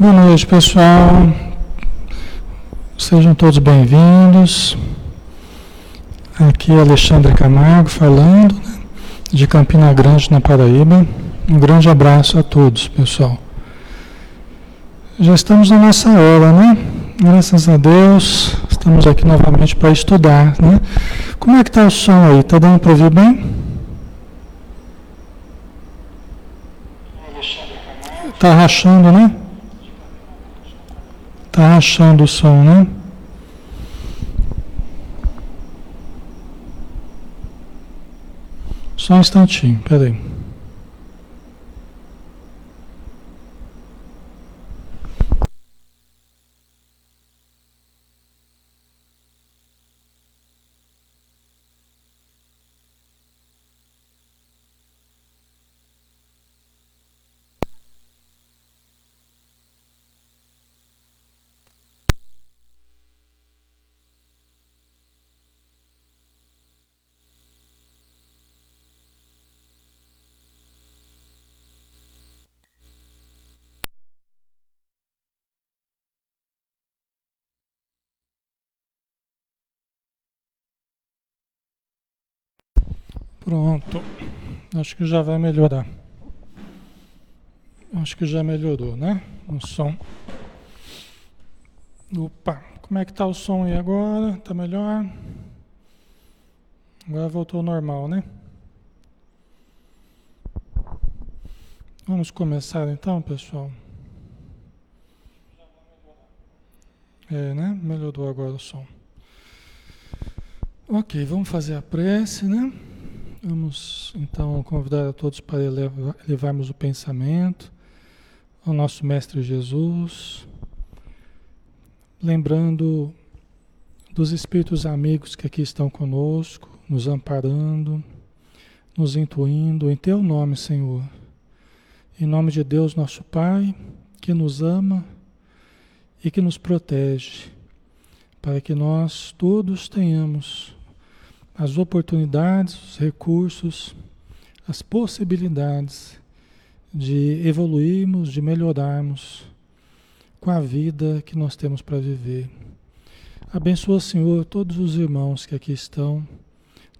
Boa noite, pessoal. Sejam todos bem-vindos. Aqui é Alexandre Camargo falando, né, de Campina Grande, na Paraíba. Um grande abraço a todos, pessoal. Já estamos na nossa aula, né? Graças a Deus, estamos aqui novamente para estudar, né? Como é que está o som aí? Está dando para ouvir bem? Está rachando, né? Está rachando o som, né? Só um instantinho, peraí. Pronto. Acho que já vai melhorar. Acho que já melhorou, né? O som. Opa, como é que tá o som aí agora? Tá melhor? Agora voltou ao normal, né? Vamos começar então, pessoal. É, né? Melhorou agora o som. Ok, vamos fazer a prece, né? Vamos então convidar a todos para elevar, elevarmos o pensamento ao nosso Mestre Jesus, lembrando dos Espíritos amigos que aqui estão conosco, nos amparando, nos intuindo, em Teu nome, Senhor. Em nome de Deus, nosso Pai, que nos ama e que nos protege, para que nós todos tenhamos as oportunidades, os recursos, as possibilidades de evoluirmos, de melhorarmos com a vida que nós temos para viver. Abençoa, Senhor, todos os irmãos que aqui estão,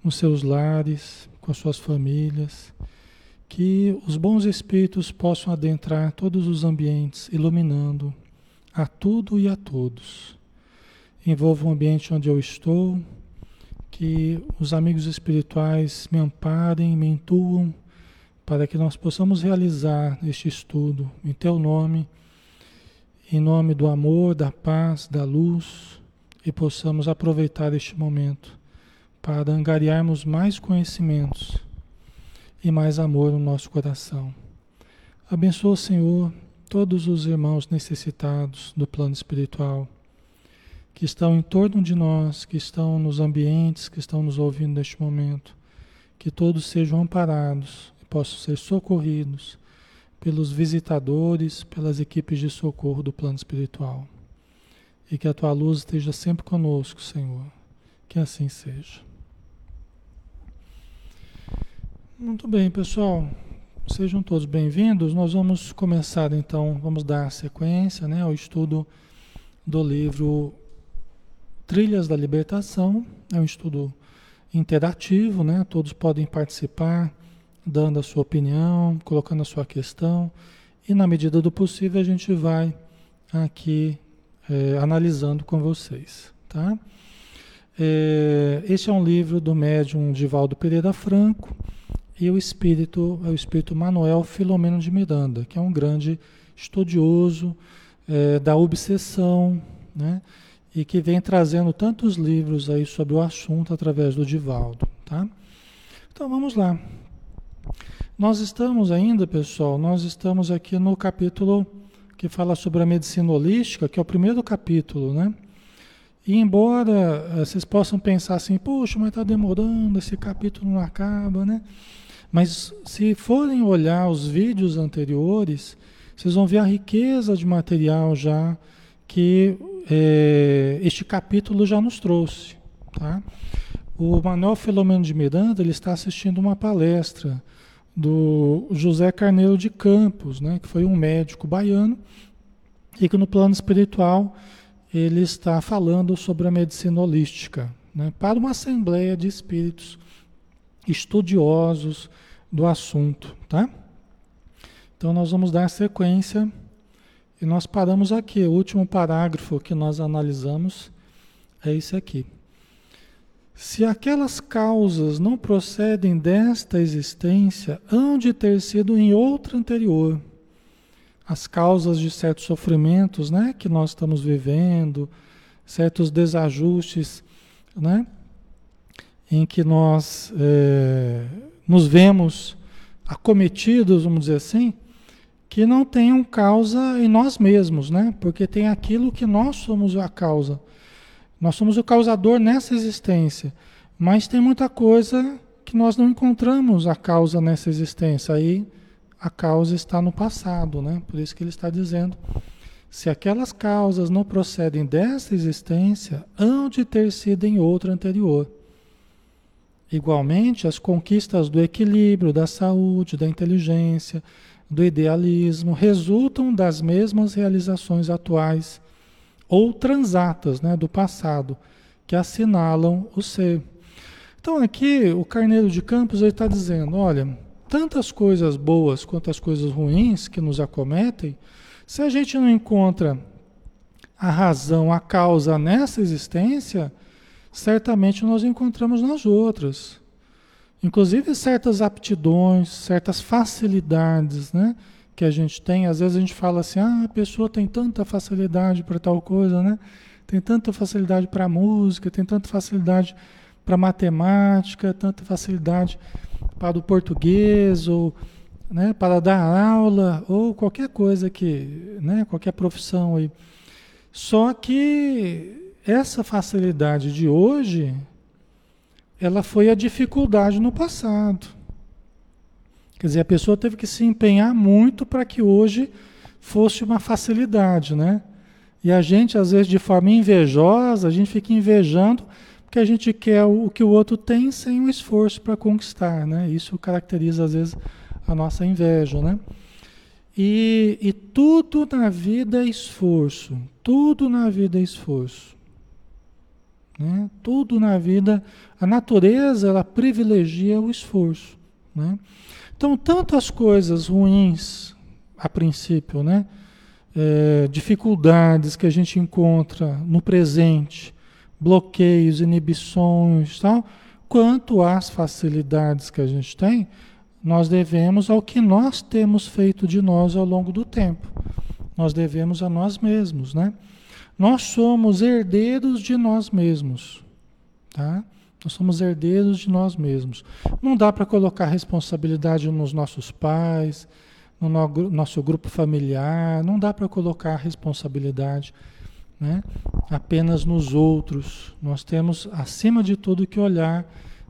nos seus lares, com as suas famílias, que os bons espíritos possam adentrar todos os ambientes, iluminando a tudo e a todos. Envolva o ambiente onde eu estou, que os amigos espirituais me amparem, me intuam, para que nós possamos realizar este estudo em Teu nome, em nome do amor, da paz, da luz, e possamos aproveitar este momento para angariarmos mais conhecimentos e mais amor no nosso coração. Abençoa, Senhor, todos os irmãos necessitados do plano espiritual que estão em torno de nós, que estão nos ambientes, que estão nos ouvindo neste momento, que todos sejam amparados e possam ser socorridos pelos visitadores, pelas equipes de socorro do plano espiritual. E que a tua luz esteja sempre conosco, Senhor. Que assim seja. Muito bem, pessoal. Sejam todos bem-vindos. Nós vamos começar então, vamos dar sequência né, ao estudo do livro Trilhas da Libertação é um estudo interativo, né? Todos podem participar, dando a sua opinião, colocando a sua questão, e na medida do possível a gente vai aqui é, analisando com vocês, tá? É, este é um livro do médium Divaldo Pereira Franco e o espírito é o espírito Manuel Filomeno de Miranda, que é um grande estudioso é, da obsessão, né? E que vem trazendo tantos livros aí sobre o assunto através do Divaldo, tá? Então vamos lá. Nós estamos ainda, pessoal, nós estamos aqui no capítulo que fala sobre a medicina holística, que é o primeiro capítulo, né? E embora eh, vocês possam pensar assim, poxa, mas está demorando, esse capítulo não acaba, né? Mas se forem olhar os vídeos anteriores, vocês vão ver a riqueza de material já que é, este capítulo já nos trouxe. Tá? O Manuel Filomeno de Miranda ele está assistindo uma palestra do José Carneiro de Campos, né, que foi um médico baiano e que no plano espiritual ele está falando sobre a medicina holística, né, para uma assembleia de espíritos estudiosos do assunto, tá? Então nós vamos dar sequência e nós paramos aqui. O último parágrafo que nós analisamos é esse aqui. Se aquelas causas não procedem desta existência, hão de ter sido em outra anterior. As causas de certos sofrimentos né, que nós estamos vivendo, certos desajustes, né, em que nós é, nos vemos acometidos, vamos dizer assim, que não tenham causa em nós mesmos, né? Porque tem aquilo que nós somos a causa. Nós somos o causador nessa existência, mas tem muita coisa que nós não encontramos a causa nessa existência. Aí a causa está no passado, né? Por isso que ele está dizendo: se aquelas causas não procedem dessa existência, hão de ter sido em outra anterior. Igualmente, as conquistas do equilíbrio, da saúde, da inteligência, do idealismo resultam das mesmas realizações atuais ou transatas né, do passado, que assinalam o ser. Então aqui o Carneiro de Campos está dizendo, olha, tantas coisas boas quanto as coisas ruins que nos acometem, se a gente não encontra a razão, a causa nessa existência, certamente nós encontramos nas outras. Inclusive certas aptidões, certas facilidades, né? que a gente tem, às vezes a gente fala assim, ah, a pessoa tem tanta facilidade para tal coisa, né? Tem tanta facilidade para música, tem tanta facilidade para matemática, tanta facilidade para o português ou né, para dar aula ou qualquer coisa que, né, qualquer profissão aí. Só que essa facilidade de hoje, ela foi a dificuldade no passado. Quer dizer, a pessoa teve que se empenhar muito para que hoje fosse uma facilidade, né? E a gente, às vezes, de forma invejosa, a gente fica invejando porque a gente quer o que o outro tem sem um esforço para conquistar, né? Isso caracteriza, às vezes, a nossa inveja, né? E, e tudo na vida é esforço, tudo na vida é esforço. Né? Tudo na vida, a natureza, ela privilegia o esforço, né? Então, tantas coisas ruins, a princípio, né? É, dificuldades que a gente encontra no presente, bloqueios, inibições, tal, quanto às facilidades que a gente tem, nós devemos ao que nós temos feito de nós ao longo do tempo. Nós devemos a nós mesmos, né? Nós somos herdeiros de nós mesmos, tá? Nós somos herdeiros de nós mesmos. Não dá para colocar responsabilidade nos nossos pais, no nosso grupo familiar, não dá para colocar responsabilidade né, apenas nos outros. Nós temos, acima de tudo, que olhar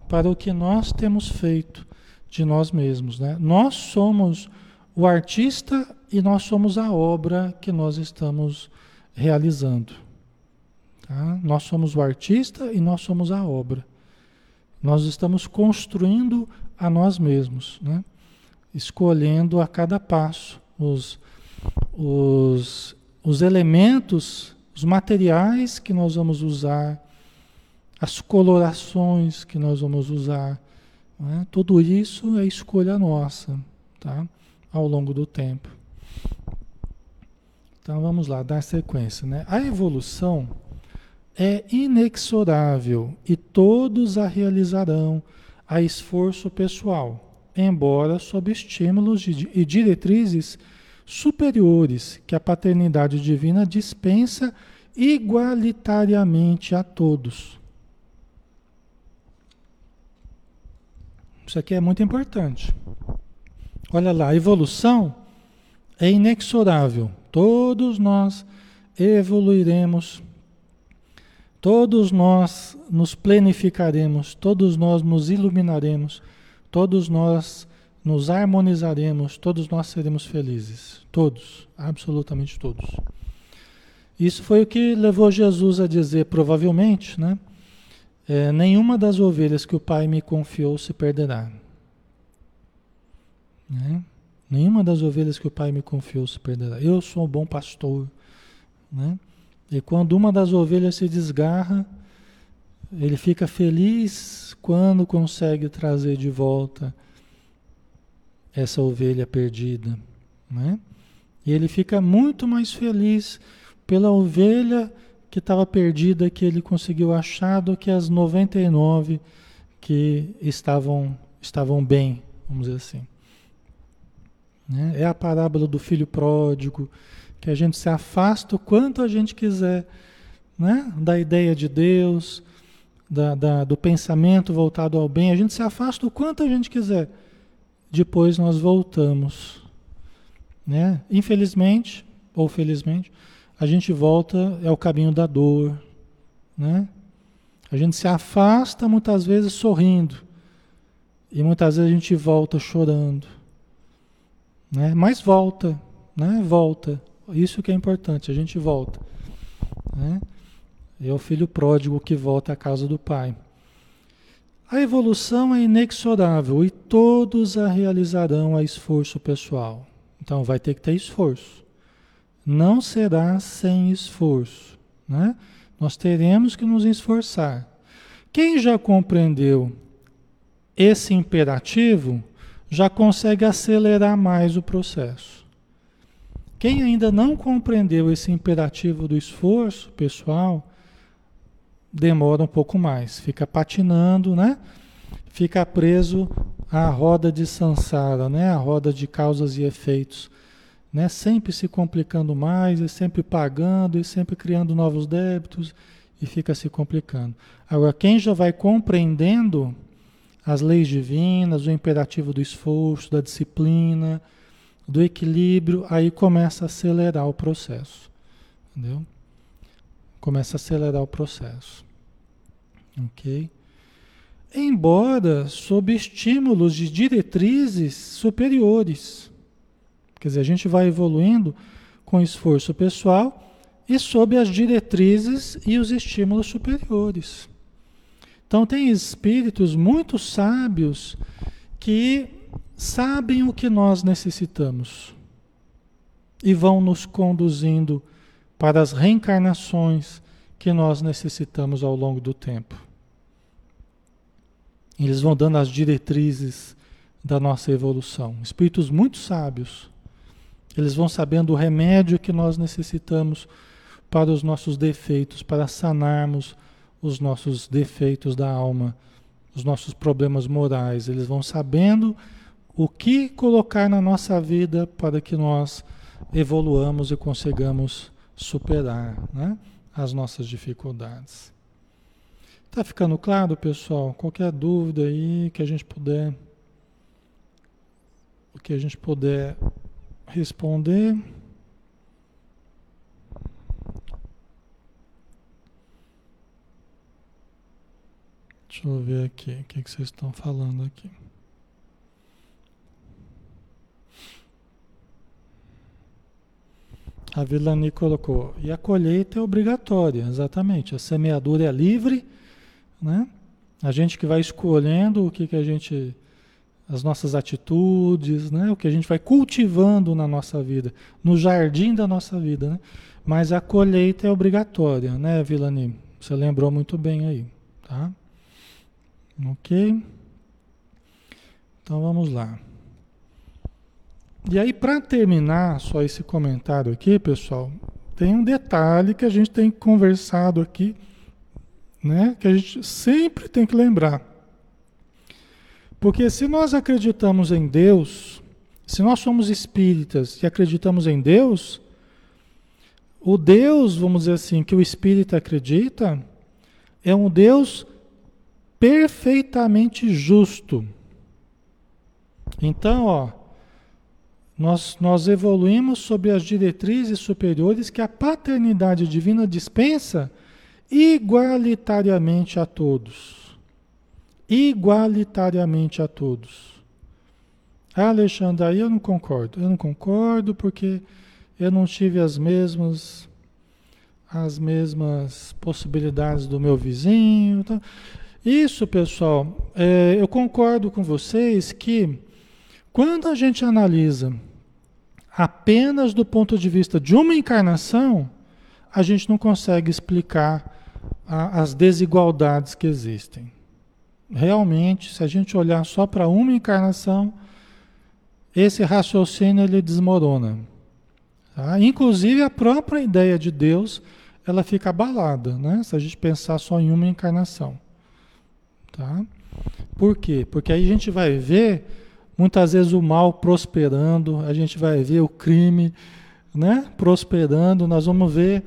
para o que nós temos feito de nós mesmos. Né? Nós somos o artista e nós somos a obra que nós estamos realizando. Tá? Nós somos o artista e nós somos a obra. Nós estamos construindo a nós mesmos, né? escolhendo a cada passo os, os, os elementos, os materiais que nós vamos usar, as colorações que nós vamos usar. Né? Tudo isso é escolha nossa, tá? ao longo do tempo. Então vamos lá, dar sequência. Né? A evolução é inexorável e todos a realizarão a esforço pessoal, embora sob estímulos e diretrizes superiores que a paternidade divina dispensa igualitariamente a todos. Isso aqui é muito importante. Olha lá, a evolução é inexorável. Todos nós evoluiremos Todos nós nos plenificaremos, todos nós nos iluminaremos, todos nós nos harmonizaremos, todos nós seremos felizes. Todos, absolutamente todos. Isso foi o que levou Jesus a dizer, provavelmente, né? É, nenhuma das ovelhas que o Pai me confiou se perderá. Né? Nenhuma das ovelhas que o Pai me confiou se perderá. Eu sou um bom pastor. Né? E quando uma das ovelhas se desgarra, ele fica feliz quando consegue trazer de volta essa ovelha perdida. Né? E ele fica muito mais feliz pela ovelha que estava perdida que ele conseguiu achar do que as 99 que estavam, estavam bem, vamos dizer assim. Né? É a parábola do filho pródigo, que a gente se afasta o quanto a gente quiser né? da ideia de Deus, da, da, do pensamento voltado ao bem, a gente se afasta o quanto a gente quiser. Depois nós voltamos. Né? Infelizmente, ou felizmente, a gente volta, é o caminho da dor. Né? A gente se afasta muitas vezes sorrindo. E muitas vezes a gente volta chorando. Né? Mas volta, né? Volta. Isso que é importante, a gente volta. Né? É o filho pródigo que volta à casa do pai. A evolução é inexorável e todos a realizarão a esforço pessoal. Então vai ter que ter esforço. Não será sem esforço. Né? Nós teremos que nos esforçar. Quem já compreendeu esse imperativo já consegue acelerar mais o processo. Quem ainda não compreendeu esse imperativo do esforço pessoal, demora um pouco mais, fica patinando, né? Fica preso à roda de sansara, né? A roda de causas e efeitos, né? Sempre se complicando mais, e sempre pagando, e sempre criando novos débitos e fica se complicando. Agora, quem já vai compreendendo as leis divinas, o imperativo do esforço, da disciplina, do equilíbrio, aí começa a acelerar o processo. Entendeu? Começa a acelerar o processo. Ok? Embora sob estímulos de diretrizes superiores. Quer dizer, a gente vai evoluindo com esforço pessoal e sob as diretrizes e os estímulos superiores. Então, tem espíritos muito sábios que sabem o que nós necessitamos e vão nos conduzindo para as reencarnações que nós necessitamos ao longo do tempo. Eles vão dando as diretrizes da nossa evolução. Espíritos muito sábios. Eles vão sabendo o remédio que nós necessitamos para os nossos defeitos, para sanarmos os nossos defeitos da alma, os nossos problemas morais. Eles vão sabendo o que colocar na nossa vida para que nós evoluamos e consigamos superar. Né? as nossas dificuldades. Tá ficando claro, pessoal? Qualquer dúvida aí que a gente puder, que a gente puder responder. Deixa eu ver aqui o que, que vocês estão falando aqui. A Vilani colocou, e a colheita é obrigatória, exatamente. A semeadura é livre, né? A gente que vai escolhendo o que, que a gente. as nossas atitudes, né? O que a gente vai cultivando na nossa vida, no jardim da nossa vida, né? Mas a colheita é obrigatória, né, Vilani? Você lembrou muito bem aí, tá? Ok? Então vamos lá. E aí, para terminar só esse comentário aqui, pessoal, tem um detalhe que a gente tem conversado aqui, né? Que a gente sempre tem que lembrar. Porque se nós acreditamos em Deus, se nós somos espíritas e acreditamos em Deus, o Deus, vamos dizer assim, que o espírita acredita, é um Deus perfeitamente justo. Então, ó, nós, nós evoluímos sob as diretrizes superiores que a paternidade divina dispensa igualitariamente a todos. Igualitariamente a todos. Ah, Alexandre, aí eu não concordo. Eu não concordo porque eu não tive as mesmas as mesmas possibilidades do meu vizinho. Tá? Isso, pessoal, é, eu concordo com vocês que Quando a gente analisa apenas do ponto de vista de uma encarnação, a gente não consegue explicar a, as desigualdades que existem. Realmente, se a gente olhar só para uma encarnação, esse raciocínio ele desmorona. Tá? Inclusive a própria ideia de Deus, ela fica abalada, né? Se a gente pensar só em uma encarnação. Tá? Por quê? Porque aí a gente vai ver muitas vezes o mal prosperando, a gente vai ver o crime, né, prosperando, nós vamos ver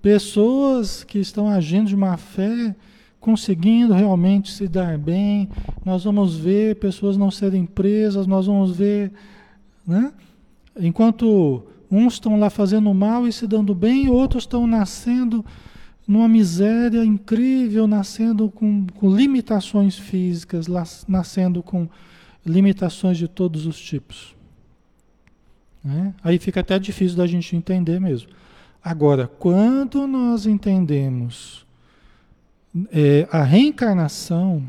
pessoas que estão agindo de má fé conseguindo realmente se dar bem, nós vamos ver pessoas não serem presas, nós vamos ver, né? Enquanto uns estão lá fazendo mal e se dando bem, outros estão nascendo numa miséria incrível, nascendo com, com limitações físicas, nascendo com limitações de todos os tipos. Né? Aí fica até difícil da gente entender mesmo. Agora, quando nós entendemos é, a reencarnação,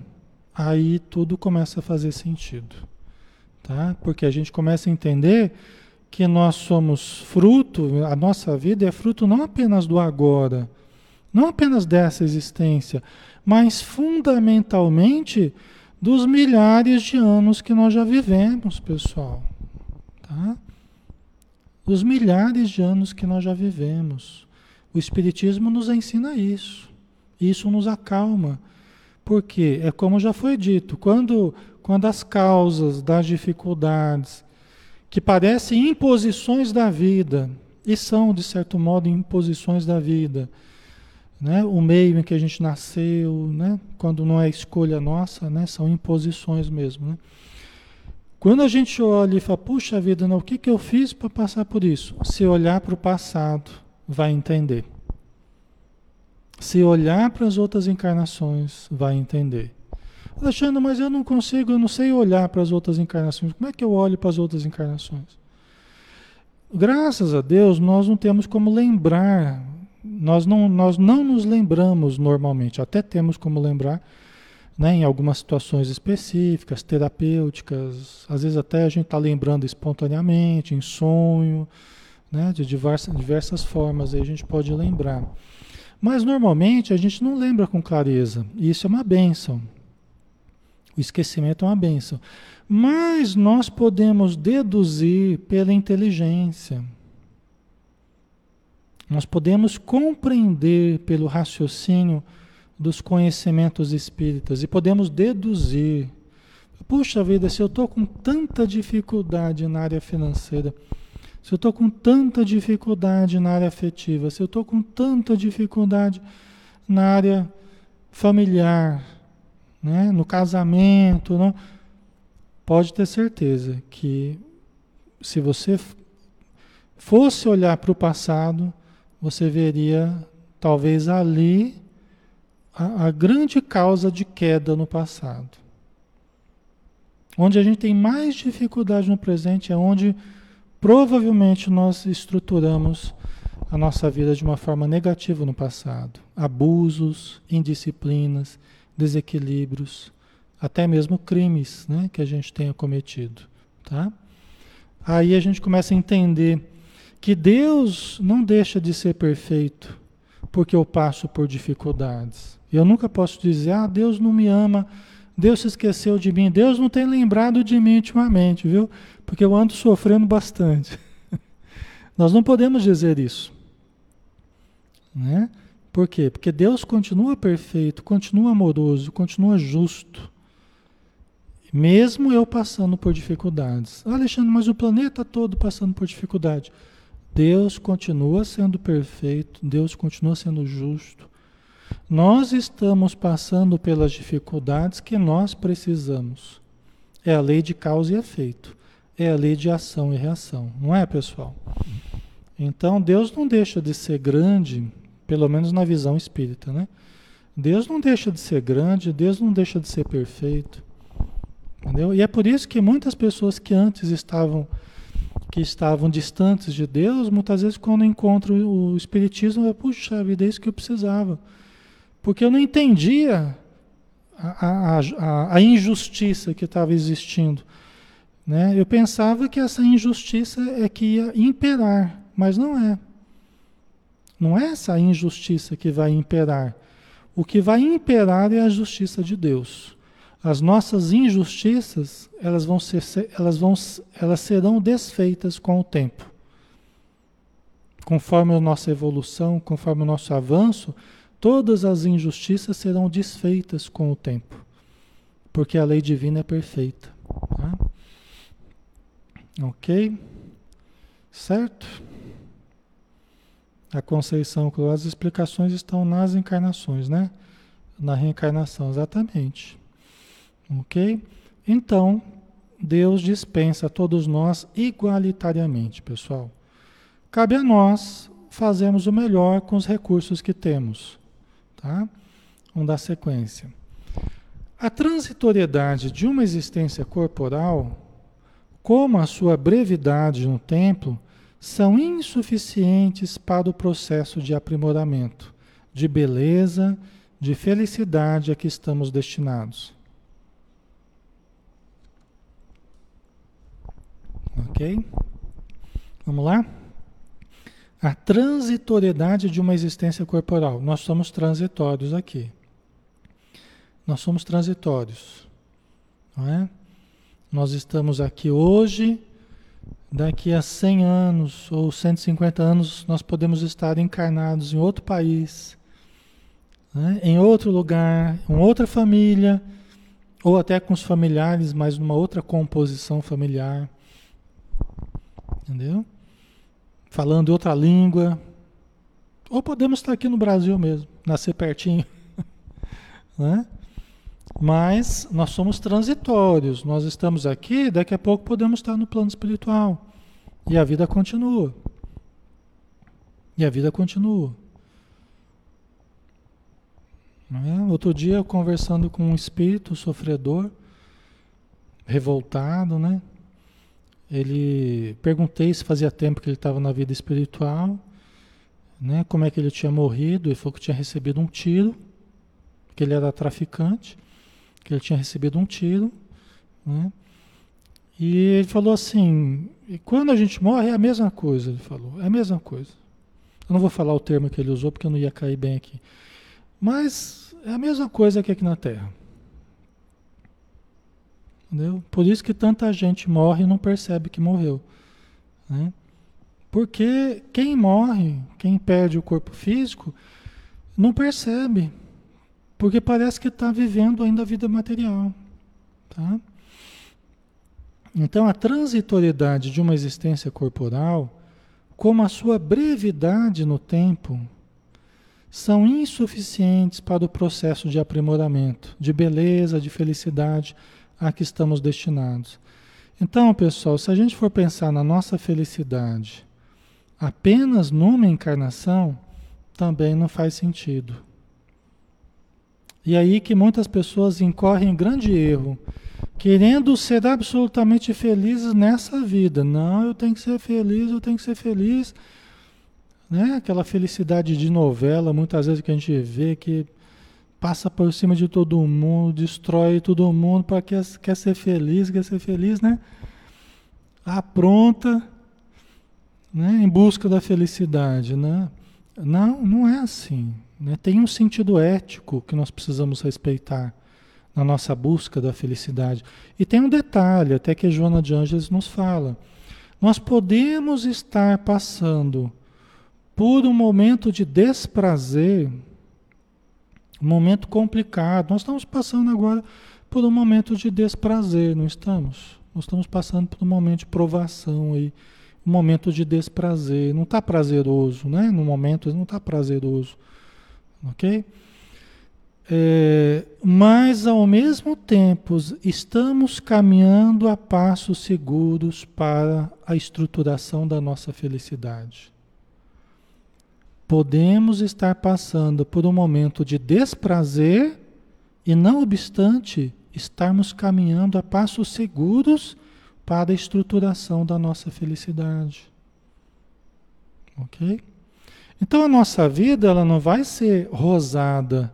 aí tudo começa a fazer sentido. Tá? Porque a gente começa a entender que nós somos fruto, a nossa vida é fruto não apenas do agora, não apenas dessa existência, mas fundamentalmente dos milhares de anos que nós já vivemos, pessoal. Tá? Os milhares de anos que nós já vivemos. O Espiritismo nos ensina isso. Isso nos acalma. Porque é como já foi dito, quando, quando as causas das dificuldades, que parecem imposições da vida, e são, de certo modo, imposições da vida, né? o meio em que a gente nasceu, né? quando não é escolha nossa, né? são imposições mesmo. Né? Quando a gente olha e fala, puxa vida, não, o que, que eu fiz para passar por isso? Se olhar para o passado, vai entender. Se olhar para as outras encarnações, vai entender. Alexandre, mas eu não consigo, eu não sei olhar para as outras encarnações. Como é que eu olho para as outras encarnações? Graças a Deus, nós não temos como lembrar nós não, nós não nos lembramos normalmente, até temos como lembrar, né, em algumas situações específicas, terapêuticas, às vezes até a gente está lembrando espontaneamente, em sonho, né, de diversas, diversas formas aí a gente pode lembrar. Mas normalmente a gente não lembra com clareza, e isso é uma benção. O esquecimento é uma benção. Mas nós podemos deduzir pela inteligência. Nós podemos compreender pelo raciocínio dos conhecimentos espíritas e podemos deduzir. Puxa vida, se eu estou com tanta dificuldade na área financeira, se eu estou com tanta dificuldade na área afetiva, se eu estou com tanta dificuldade na área familiar, né, no casamento, não, pode ter certeza que se você fosse olhar para o passado, você veria talvez ali a, a grande causa de queda no passado. Onde a gente tem mais dificuldade no presente é onde provavelmente nós estruturamos a nossa vida de uma forma negativa no passado. Abusos, indisciplinas, desequilíbrios, até mesmo crimes né, que a gente tenha cometido. Tá? Aí a gente começa a entender que Deus não deixa de ser perfeito porque eu passo por dificuldades. Eu nunca posso dizer, ah, Deus não me ama, Deus se esqueceu de mim, Deus não tem lembrado de mim ultimamente, viu? Porque eu ando sofrendo bastante. Nós não podemos dizer isso. Né? Por quê? Porque Deus continua perfeito, continua amoroso, continua justo. Mesmo eu passando por dificuldades. Ah, Alexandre, mas o planeta todo passando por dificuldade. Deus continua sendo perfeito, Deus continua sendo justo. Nós estamos passando pelas dificuldades que nós precisamos. É a lei de causa e efeito. É a lei de ação e reação, não é, pessoal? Então, Deus não deixa de ser grande, pelo menos na visão espírita, né? Deus não deixa de ser grande, Deus não deixa de ser perfeito. Entendeu? E é por isso que muitas pessoas que antes estavam que estavam distantes de Deus, muitas vezes quando encontram o Espiritismo, eu, puxa vida, é isso que eu precisava. Porque eu não entendia a, a, a, a injustiça que estava existindo. Né? Eu pensava que essa injustiça é que ia imperar, mas não é. Não é essa injustiça que vai imperar. O que vai imperar é a justiça de Deus. As nossas injustiças, elas vão ser, elas vão, elas serão desfeitas com o tempo. Conforme a nossa evolução, conforme o nosso avanço, todas as injustiças serão desfeitas com o tempo. Porque a lei divina é perfeita. Tá? Ok? Certo? A Conceição as explicações estão nas encarnações, né? Na reencarnação, exatamente. Ok? Então, Deus dispensa a todos nós igualitariamente, pessoal. Cabe a nós fazermos o melhor com os recursos que temos. Tá? Vamos dar sequência. A transitoriedade de uma existência corporal, como a sua brevidade no templo, são insuficientes para o processo de aprimoramento, de beleza, de felicidade a que estamos destinados. Ok? Vamos lá? A transitoriedade de uma existência corporal. Nós somos transitórios aqui. Nós somos transitórios. Não é? Nós estamos aqui hoje daqui a 100 anos ou 150 anos nós podemos estar encarnados em outro país, né? em outro lugar, em outra família, ou até com os familiares, mas numa outra composição familiar. Entendeu? Falando outra língua. Ou podemos estar aqui no Brasil mesmo, nascer pertinho. né? Mas nós somos transitórios, nós estamos aqui, daqui a pouco podemos estar no plano espiritual. E a vida continua. E a vida continua. É? Outro dia, conversando com um espírito sofredor, revoltado, né? Ele perguntei se fazia tempo que ele estava na vida espiritual, né? Como é que ele tinha morrido? Ele falou que tinha recebido um tiro, que ele era traficante que ele tinha recebido um tiro, né? E ele falou assim, quando a gente morre é a mesma coisa, ele falou, é a mesma coisa. Eu não vou falar o termo que ele usou porque eu não ia cair bem aqui. Mas é a mesma coisa que aqui na Terra. Entendeu? Por isso que tanta gente morre e não percebe que morreu. Né? Porque quem morre, quem perde o corpo físico, não percebe. Porque parece que está vivendo ainda a vida material. Tá? Então, a transitoriedade de uma existência corporal, como a sua brevidade no tempo, são insuficientes para o processo de aprimoramento, de beleza, de felicidade a que estamos destinados. Então, pessoal, se a gente for pensar na nossa felicidade apenas numa encarnação, também não faz sentido. E aí que muitas pessoas incorrem em grande erro, querendo ser absolutamente felizes nessa vida. Não, eu tenho que ser feliz, eu tenho que ser feliz. Né? Aquela felicidade de novela, muitas vezes que a gente vê que passa por cima de todo mundo, destrói todo mundo para quer, quer ser feliz, quer ser feliz, né? Apronta, né? Em busca da felicidade, né? Não, não é assim. Né? Tem um sentido ético que nós precisamos respeitar na nossa busca da felicidade. E tem um detalhe, até que a Joana de Ângeles nos fala. Nós podemos estar passando por um momento de desprazer, um momento complicado. Nós estamos passando agora por um momento de desprazer, não estamos? Nós estamos passando por um momento de provação aí, um momento de desprazer. Não está prazeroso, né? No momento não está prazeroso ok? É, mas ao mesmo tempo estamos caminhando a passos seguros para a estruturação da nossa felicidade. Podemos estar passando por um momento de desprazer e, não obstante, estarmos caminhando a passos seguros para a estruturação da nossa felicidade. Ok? Então a nossa vida ela não vai ser rosada,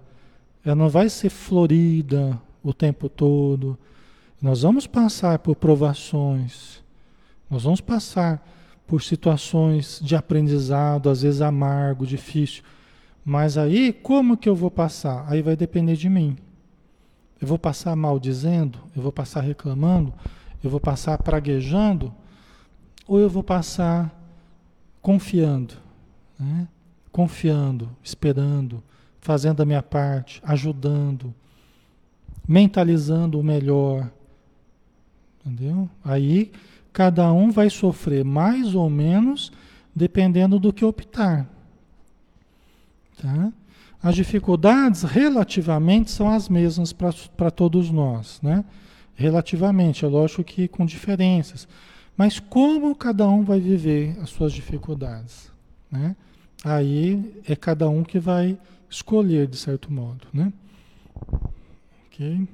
ela não vai ser florida o tempo todo, Nós vamos passar por provações, nós vamos passar por situações de aprendizado, às vezes amargo, difícil. Mas aí, como que eu vou passar? Aí vai depender de mim. Eu vou passar maldizendo? Eu vou passar reclamando? Eu vou passar praguejando? Ou eu vou passar confiando? Né? Confiando, esperando, fazendo a minha parte, ajudando, mentalizando o melhor. Entendeu? Aí cada um vai sofrer mais ou menos dependendo do que optar. Tá? As dificuldades relativamente são as mesmas para todos nós, né? Relativamente, é lógico que com diferenças. Mas como cada um vai viver as suas dificuldades, né? Aí é cada um que vai escolher de certo modo, né? Ok?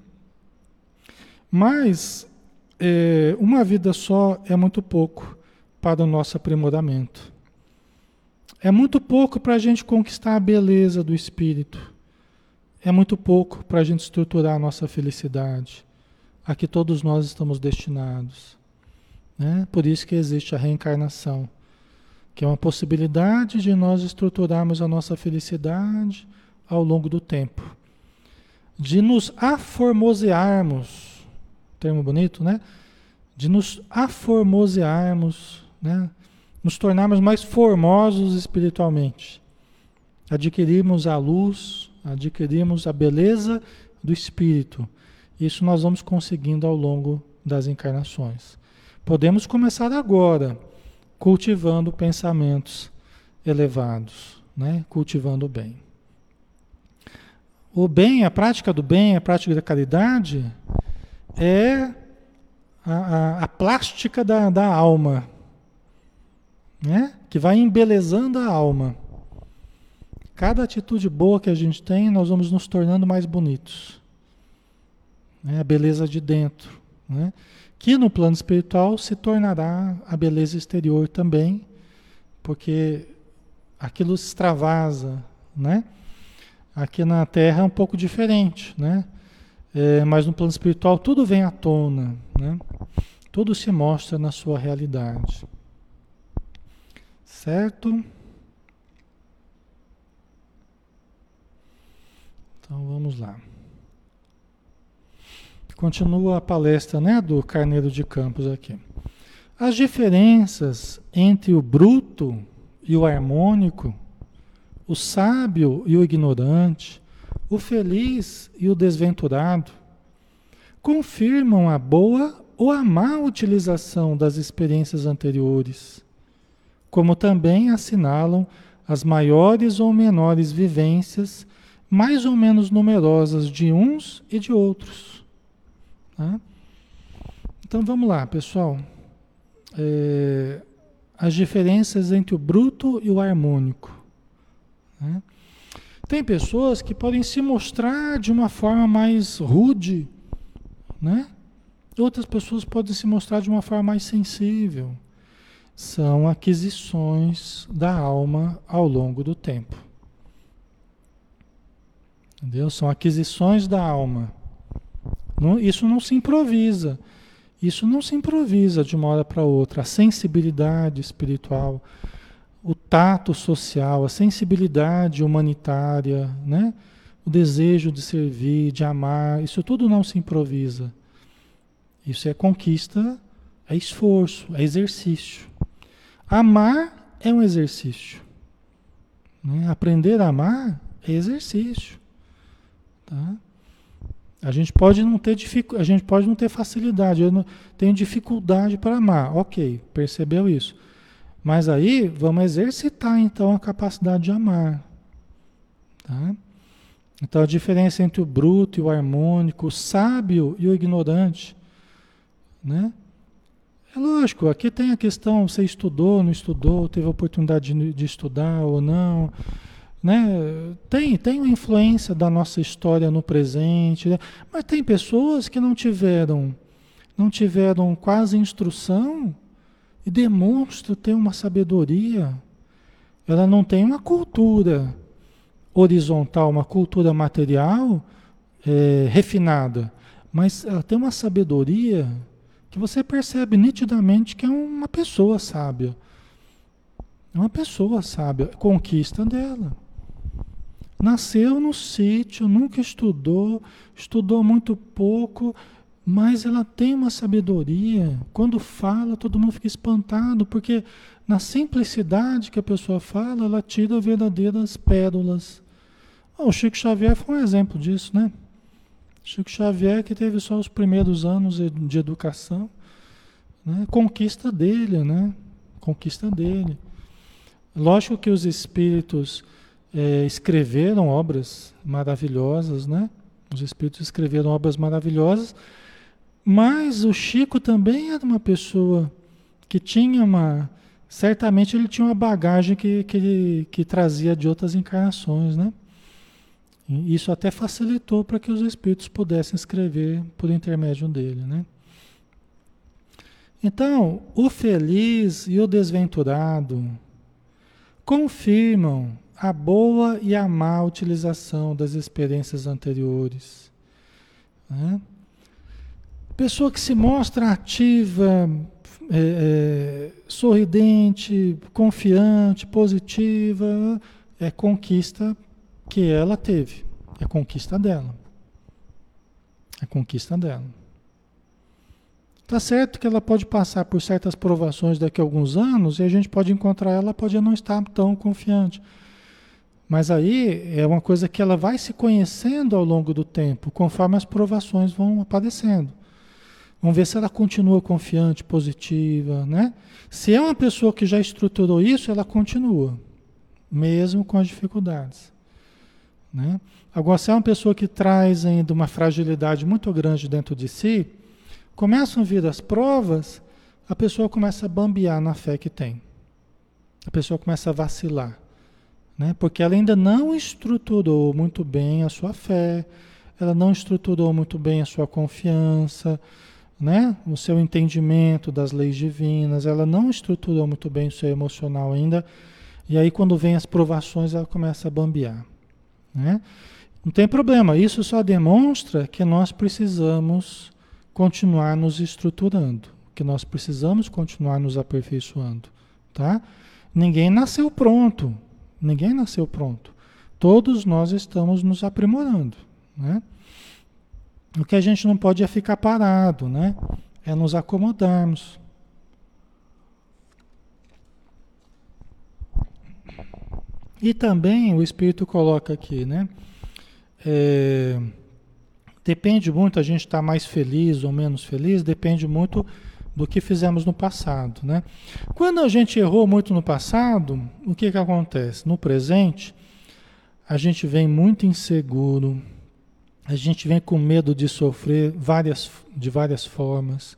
Mas é, uma vida só é muito pouco para o nosso aprimoramento. É muito pouco para a gente conquistar a beleza do espírito. É muito pouco para a gente estruturar a nossa felicidade, a que todos nós estamos destinados. Né? Por isso que existe a reencarnação, que é uma possibilidade de nós estruturarmos a nossa felicidade ao longo do tempo. De nos aformosearmos, termo bonito, né? De nos aformosearmos, né? nos tornarmos mais formosos espiritualmente. Adquirirmos a luz, adquirirmos a beleza do espírito. Isso nós vamos conseguindo ao longo das encarnações. Podemos começar agora, cultivando pensamentos elevados, né? cultivando o bem. O bem, a prática do bem, a prática da caridade é a, a, a plástica da, da alma né? que vai embelezando a alma. Cada atitude boa que a gente tem, nós vamos nos tornando mais bonitos. Né? A beleza de dentro. Né? Que no plano espiritual se tornará a beleza exterior também, porque aquilo se extravasa. Né? Aqui na Terra é um pouco diferente, né? É, mas no plano espiritual tudo vem à tona, né? Tudo se mostra na sua realidade. Certo? Então vamos lá. Continua a palestra né, do Carneiro de Campos aqui. As diferenças entre o bruto e o harmônico, o sábio e o ignorante, o feliz e o desventurado, confirmam a boa ou a má utilização das experiências anteriores como também assinalam as maiores ou menores vivências, mais ou menos numerosas de uns e de outros. Tá? Então vamos lá, pessoal. É, as diferenças entre o bruto e o harmônico. Né? Tem pessoas que podem se mostrar de uma forma mais rude, né? Outras pessoas podem se mostrar de uma forma mais sensível são aquisições da alma ao longo do tempo. Entendeu? São aquisições da alma. Não, isso não se improvisa. Isso não se improvisa de uma hora para outra. A sensibilidade espiritual, tato social, a sensibilidade humanitária, né? o desejo de servir, de amar, isso tudo não se improvisa. Isso é conquista, é esforço, é exercício. Amar é um exercício. Né? Aprender a amar é exercício. Tá? A gente pode não ter dific... a gente pode não ter facilidade. Eu não... tenho dificuldade para amar. Ok, percebeu isso. Mas aí vamos exercitar então a capacidade de amar. Tá? Então a diferença entre o bruto e o harmônico, o sábio e o ignorante, né? É lógico, aqui tem a questão, você estudou, não estudou, teve a oportunidade de, de estudar ou não. Né? Tem, tem uma influência da nossa história no presente, né? mas tem pessoas que não tiveram, não tiveram quase instrução e demonstram ter uma sabedoria. Ela não tem uma cultura horizontal, uma cultura material é, refinada, mas ela tem uma sabedoria que você percebe nitidamente que é uma pessoa sábia. É uma pessoa sábia, conquista dela. Nasceu no sítio, nunca estudou, estudou muito pouco, mas ela tem uma sabedoria. Quando fala, todo mundo fica espantado, porque na simplicidade que a pessoa fala, ela tira verdadeiras pérolas. Oh, o Chico Xavier foi um exemplo disso, né? Chico Xavier que teve só os primeiros anos de educação, né? conquista dele, né? Conquista dele. Lógico que os espíritos é, escreveram obras maravilhosas, né? Os espíritos escreveram obras maravilhosas, mas o Chico também era uma pessoa que tinha uma. Certamente ele tinha uma bagagem que, que, que trazia de outras encarnações, né? Isso até facilitou para que os espíritos pudessem escrever por intermédio dele, né? Então, o feliz e o desventurado confirmam a boa e a má utilização das experiências anteriores. Né? Pessoa que se mostra ativa, é, é, sorridente, confiante, positiva, é conquista que ela teve. É conquista dela. É conquista dela. Tá certo que ela pode passar por certas provações daqui a alguns anos e a gente pode encontrar ela, pode não estar tão confiante. Mas aí é uma coisa que ela vai se conhecendo ao longo do tempo, conforme as provações vão aparecendo. Vamos ver se ela continua confiante, positiva, né? Se é uma pessoa que já estruturou isso, ela continua, mesmo com as dificuldades. Né? Agora, se é uma pessoa que traz ainda uma fragilidade muito grande dentro de si, começam a vir as provas, a pessoa começa a bambear na fé que tem. A pessoa começa a vacilar. Né? Porque ela ainda não estruturou muito bem a sua fé, ela não estruturou muito bem a sua confiança, né? o seu entendimento das leis divinas, ela não estruturou muito bem o seu emocional ainda. E aí, quando vem as provações, ela começa a bambear. Né? Não tem problema, isso só demonstra que nós precisamos continuar nos estruturando, que nós precisamos continuar nos aperfeiçoando. Tá? Ninguém nasceu pronto, ninguém nasceu pronto. Todos nós estamos nos aprimorando. Né? O que a gente não pode é ficar parado, né? é nos acomodarmos. E também o Espírito coloca aqui, né? É, depende muito, a gente está mais feliz ou menos feliz, depende muito do que fizemos no passado, né? Quando a gente errou muito no passado, o que que acontece? No presente, a gente vem muito inseguro, a gente vem com medo de sofrer várias, de várias formas.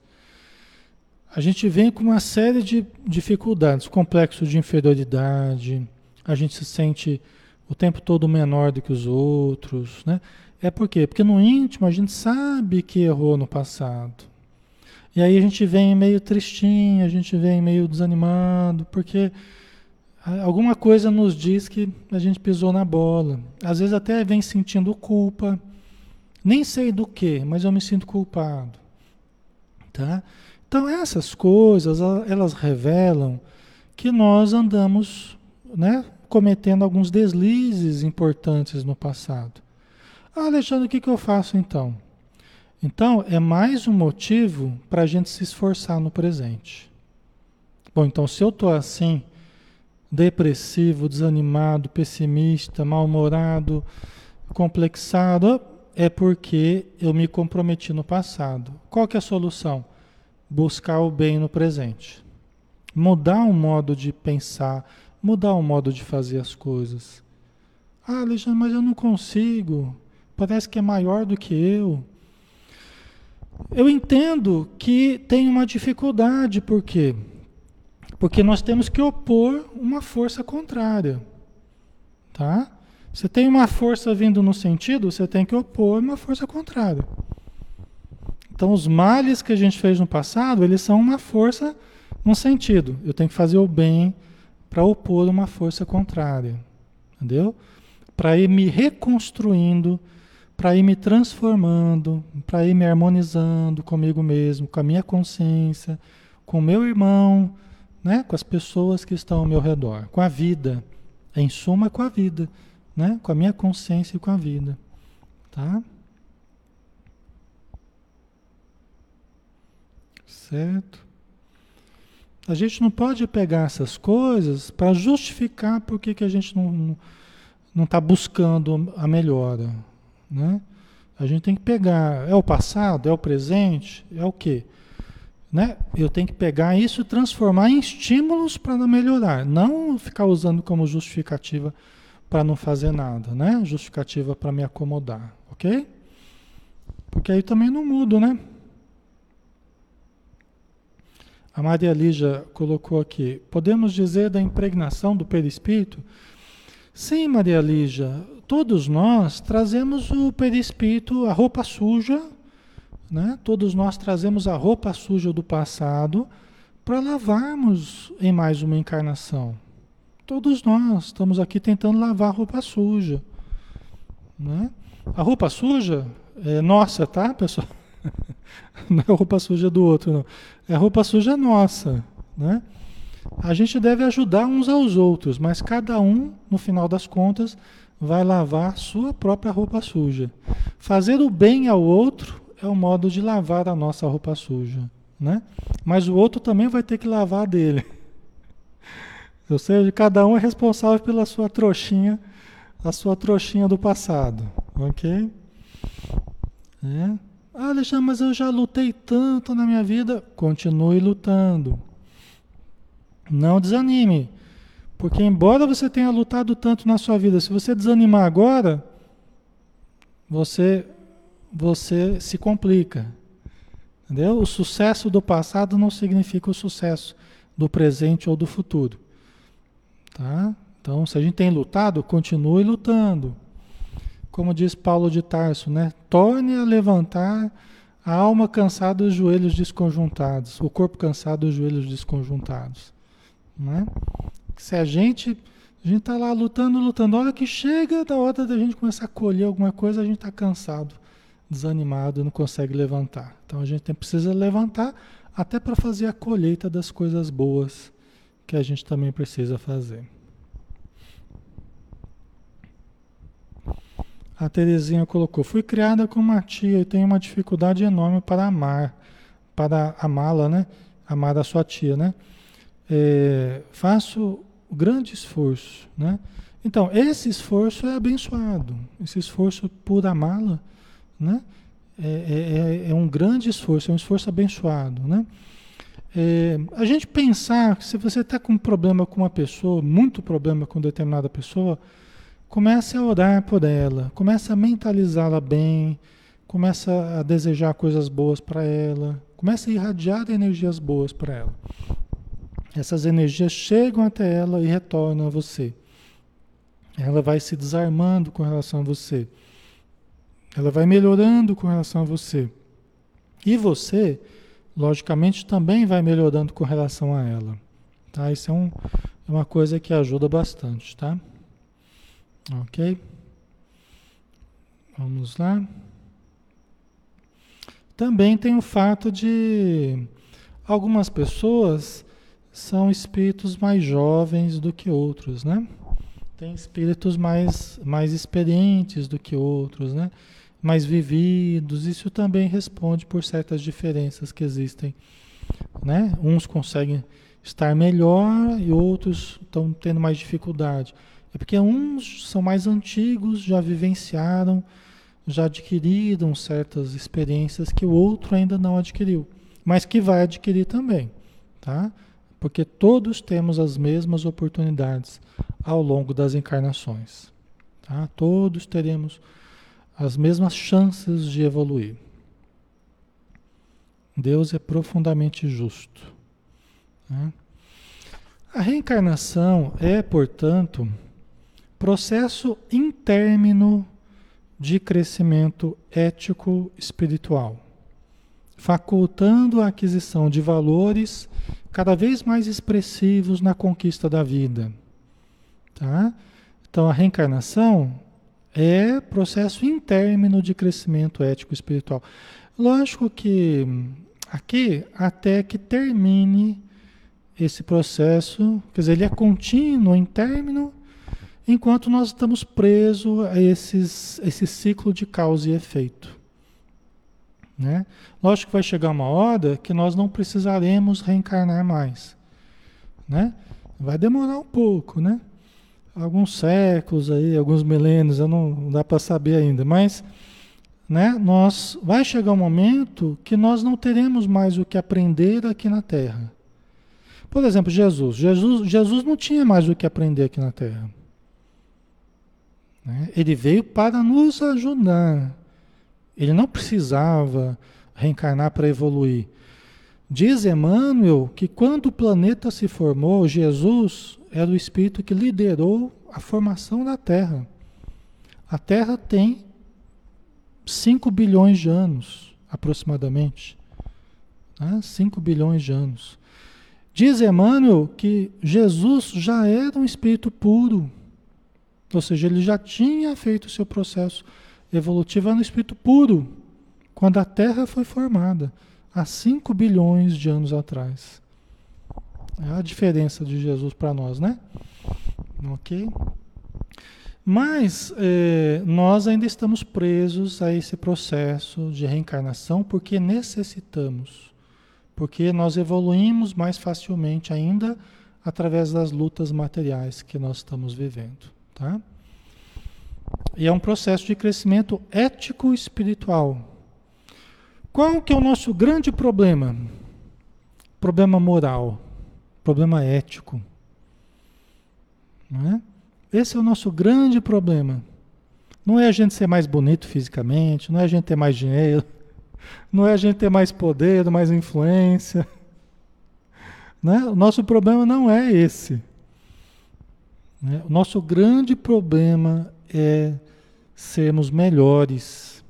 A gente vem com uma série de dificuldades, complexo de inferioridade, a gente se sente o tempo todo menor do que os outros, né? É por quê? Porque no íntimo a gente sabe que errou no passado. E aí a gente vem meio tristinho, a gente vem meio desanimado, porque alguma coisa nos diz que a gente pisou na bola. Às vezes até vem sentindo culpa. Nem sei do que, mas eu me sinto culpado. Tá? Então essas coisas, elas revelam que nós andamos, né, cometendo alguns deslizes importantes no passado. Ah, Alexandre, o que, que eu faço então? Então, é mais um motivo para a gente se esforçar no presente. Bom, então, se eu estou assim, depressivo, desanimado, pessimista, mal-humorado, complexado, é porque eu me comprometi no passado. Qual que é a solução? Buscar o bem no presente. Mudar o modo de pensar, mudar o modo de fazer as coisas. Ah, Alexandre, mas eu não consigo. Parece que é maior do que eu. Eu entendo que tem uma dificuldade, por quê? Porque nós temos que opor uma força contrária. Tá? Você tem uma força vindo no sentido, você tem que opor uma força contrária. Então, os males que a gente fez no passado, eles são uma força no sentido. Eu tenho que fazer o bem para opor uma força contrária. Entendeu? Para ir me reconstruindo, para ir me transformando, para ir me harmonizando comigo mesmo, com a minha consciência, com o meu irmão, né? com as pessoas que estão ao meu redor, com a vida. Em suma, com a vida, né? com a minha consciência e com a vida. Tá? Certo? A gente não pode pegar essas coisas para justificar por que, que a gente não está buscando a melhora. Né? A gente tem que pegar, é o passado, é o presente, é o quê? Né? Eu tenho que pegar isso e transformar em estímulos para melhorar, não ficar usando como justificativa para não fazer nada, né? Justificativa para me acomodar, ok? Porque aí também não mudo, né? A Maria Lígia colocou aqui: podemos dizer da impregnação do perispírito? Sim, Maria Lígia, todos nós trazemos o perispírito, a roupa suja, né? Todos nós trazemos a roupa suja do passado para lavarmos em mais uma encarnação. Todos nós estamos aqui tentando lavar roupa suja, né? A roupa suja é nossa, tá, pessoal? Não é roupa suja do outro, não. É roupa suja nossa, né? A gente deve ajudar uns aos outros, mas cada um, no final das contas, vai lavar sua própria roupa suja. Fazer o bem ao outro é o modo de lavar a nossa roupa suja, né? Mas o outro também vai ter que lavar dele. Ou seja, cada um é responsável pela sua trouxinha, a sua trouxinha do passado, ok? É. Ah, Alexandre, mas eu já lutei tanto na minha vida. Continue lutando. Não desanime. Porque embora você tenha lutado tanto na sua vida, se você desanimar agora, você você se complica. Entendeu? O sucesso do passado não significa o sucesso do presente ou do futuro. Tá? Então, se a gente tem lutado, continue lutando. Como diz Paulo de Tarso, né? Torne a levantar a alma cansada os joelhos desconjuntados, o corpo cansado os joelhos desconjuntados. Né? Se a gente a gente está lá lutando, lutando, a hora que chega da hora da gente começar a colher alguma coisa, a gente está cansado, desanimado, não consegue levantar. Então a gente tem, precisa levantar até para fazer a colheita das coisas boas que a gente também precisa fazer. A Terezinha colocou: Fui criada com uma tia e tenho uma dificuldade enorme para amar, para amá-la, né? Amar a sua tia, né? é, faço grande esforço, né? Então, esse esforço é abençoado, esse esforço por amá-la, né? É, é, é, é, um grande esforço, é um esforço abençoado, né? É, a gente pensar se você está com um problema com uma pessoa, muito problema com determinada pessoa, comece a orar por ela, comece a mentalizá-la bem, comece a desejar coisas boas para ela, comece a irradiar energias boas para ela essas energias chegam até ela e retornam a você. Ela vai se desarmando com relação a você. Ela vai melhorando com relação a você. E você, logicamente, também vai melhorando com relação a ela. Tá? Isso é, um, é uma coisa que ajuda bastante, tá? Ok? Vamos lá. Também tem o fato de algumas pessoas são espíritos mais jovens do que outros, né? Tem espíritos mais, mais experientes do que outros, né? Mais vividos. Isso também responde por certas diferenças que existem, né? Uns conseguem estar melhor e outros estão tendo mais dificuldade. É porque uns são mais antigos, já vivenciaram, já adquiriram certas experiências que o outro ainda não adquiriu, mas que vai adquirir também, tá? porque todos temos as mesmas oportunidades ao longo das encarnações. Tá? Todos teremos as mesmas chances de evoluir. Deus é profundamente justo. Tá? A reencarnação é, portanto, processo intérmino de crescimento ético espiritual, facultando a aquisição de valores cada vez mais expressivos na conquista da vida. Tá? Então a reencarnação É processo interno de crescimento ético espiritual. Lógico que aqui, até que termine esse processo, quer dizer, ele é contínuo, interno, enquanto nós estamos presos a esses, esse ciclo de causa e efeito. Né? Lógico que vai chegar uma hora que nós não precisaremos reencarnar mais. Né? Vai demorar um pouco, né? Alguns séculos aí, alguns milênios, eu não, não dá para saber ainda, mas né, nós vai chegar um momento que nós não teremos mais o que aprender aqui na Terra. Por exemplo, Jesus. Jesus, Jesus não tinha mais o que aprender aqui na Terra. Né? Ele veio para nos ajudar. Ele não precisava reencarnar para evoluir. Diz Emmanuel que quando o planeta se formou, Jesus era o espírito que liderou a formação da Terra. A Terra tem 5 bilhões de anos, aproximadamente. Né? 5 bilhões de anos. Diz Emmanuel que Jesus já era um espírito puro. Ou seja, ele já tinha feito o seu processo evolutivo no espírito puro, quando a Terra foi formada, há 5 bilhões de anos atrás. É a diferença de Jesus para nós, né? Ok? Mas é, nós ainda estamos presos a esse processo de reencarnação porque necessitamos, porque nós evoluímos mais facilmente ainda através das lutas materiais que nós estamos vivendo. Tá? E é um processo de crescimento ético-espiritual. Qual que é o nosso grande problema? Problema moral, problema ético. Não é? Esse é o nosso grande problema. Não é a gente ser mais bonito fisicamente, não é a gente ter mais dinheiro, não é a gente ter mais poder, mais influência. Né? O nosso problema não é esse. Né? O nosso grande problema é sermos melhores,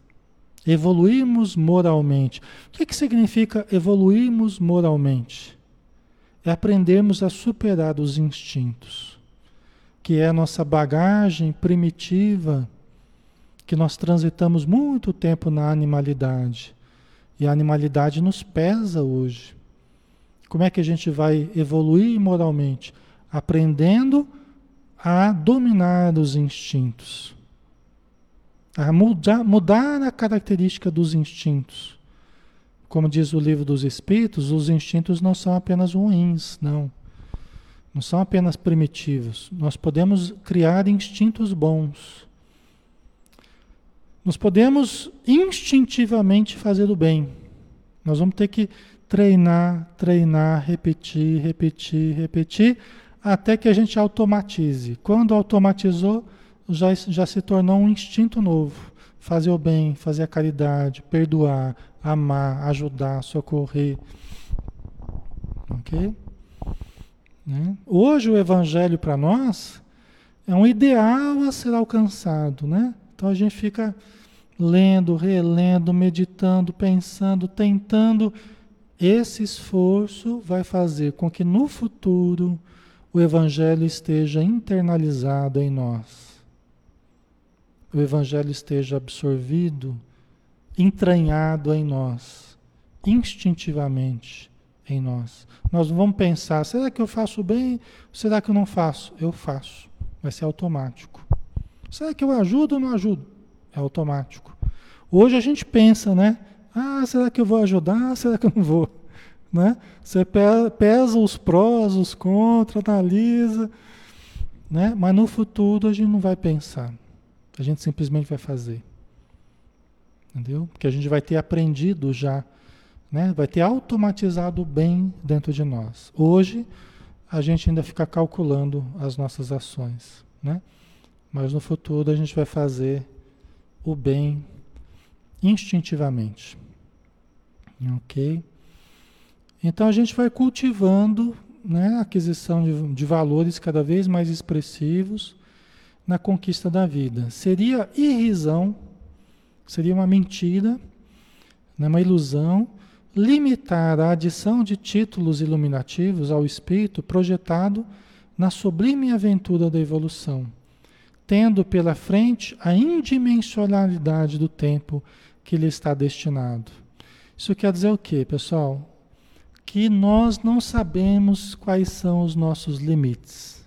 evoluirmos moralmente. O que, que significa evoluirmos moralmente? É aprendermos a superar os instintos, que é a nossa bagagem primitiva, que nós transitamos muito tempo na animalidade. E a animalidade nos pesa hoje. Como é que a gente vai evoluir moralmente? Aprendendo a dominar os instintos, a mudar, mudar a característica dos instintos. Como diz o livro dos Espíritos, os instintos não são apenas ruins, não. Não são apenas primitivos. Nós podemos criar instintos bons. Nós podemos instintivamente fazer o bem. Nós vamos ter que treinar, treinar, repetir, repetir, repetir, até que a gente automatize. Quando automatizou, já, já se tornou um instinto novo. Fazer o bem, fazer a caridade, perdoar, amar, ajudar, socorrer. Ok? Né? Hoje o Evangelho para nós é um ideal a ser alcançado, né? Então a gente fica lendo, relendo, meditando, pensando, tentando. Esse esforço vai fazer com que no futuro o Evangelho esteja internalizado em nós. O Evangelho esteja absorvido, entranhado em nós, instintivamente em nós. Nós não vamos pensar, será que eu faço bem? Será que eu não faço? Eu faço. Vai ser automático. Será que eu ajudo ou não ajudo? É automático. Hoje a gente pensa, né? Ah, será que eu vou ajudar? Será que eu não vou? Né? Você pesa os prós, os contras, analisa, né? mas no futuro a gente não vai pensar, a gente simplesmente vai fazer. Entendeu? Porque a gente vai ter aprendido já, né? vai ter automatizado o bem dentro de nós. Hoje a gente ainda fica calculando as nossas ações, né? mas no futuro a gente vai fazer o bem instintivamente. Ok? Então a gente vai cultivando né, a aquisição de, de valores cada vez mais expressivos na conquista da vida. Seria irrisão, seria uma mentira, né, uma ilusão, limitar a adição de títulos iluminativos ao espírito projetado na sublime aventura da evolução, tendo pela frente a indimensionalidade do tempo que lhe está destinado. Isso quer dizer o quê, pessoal? Que nós não sabemos quais são os nossos limites.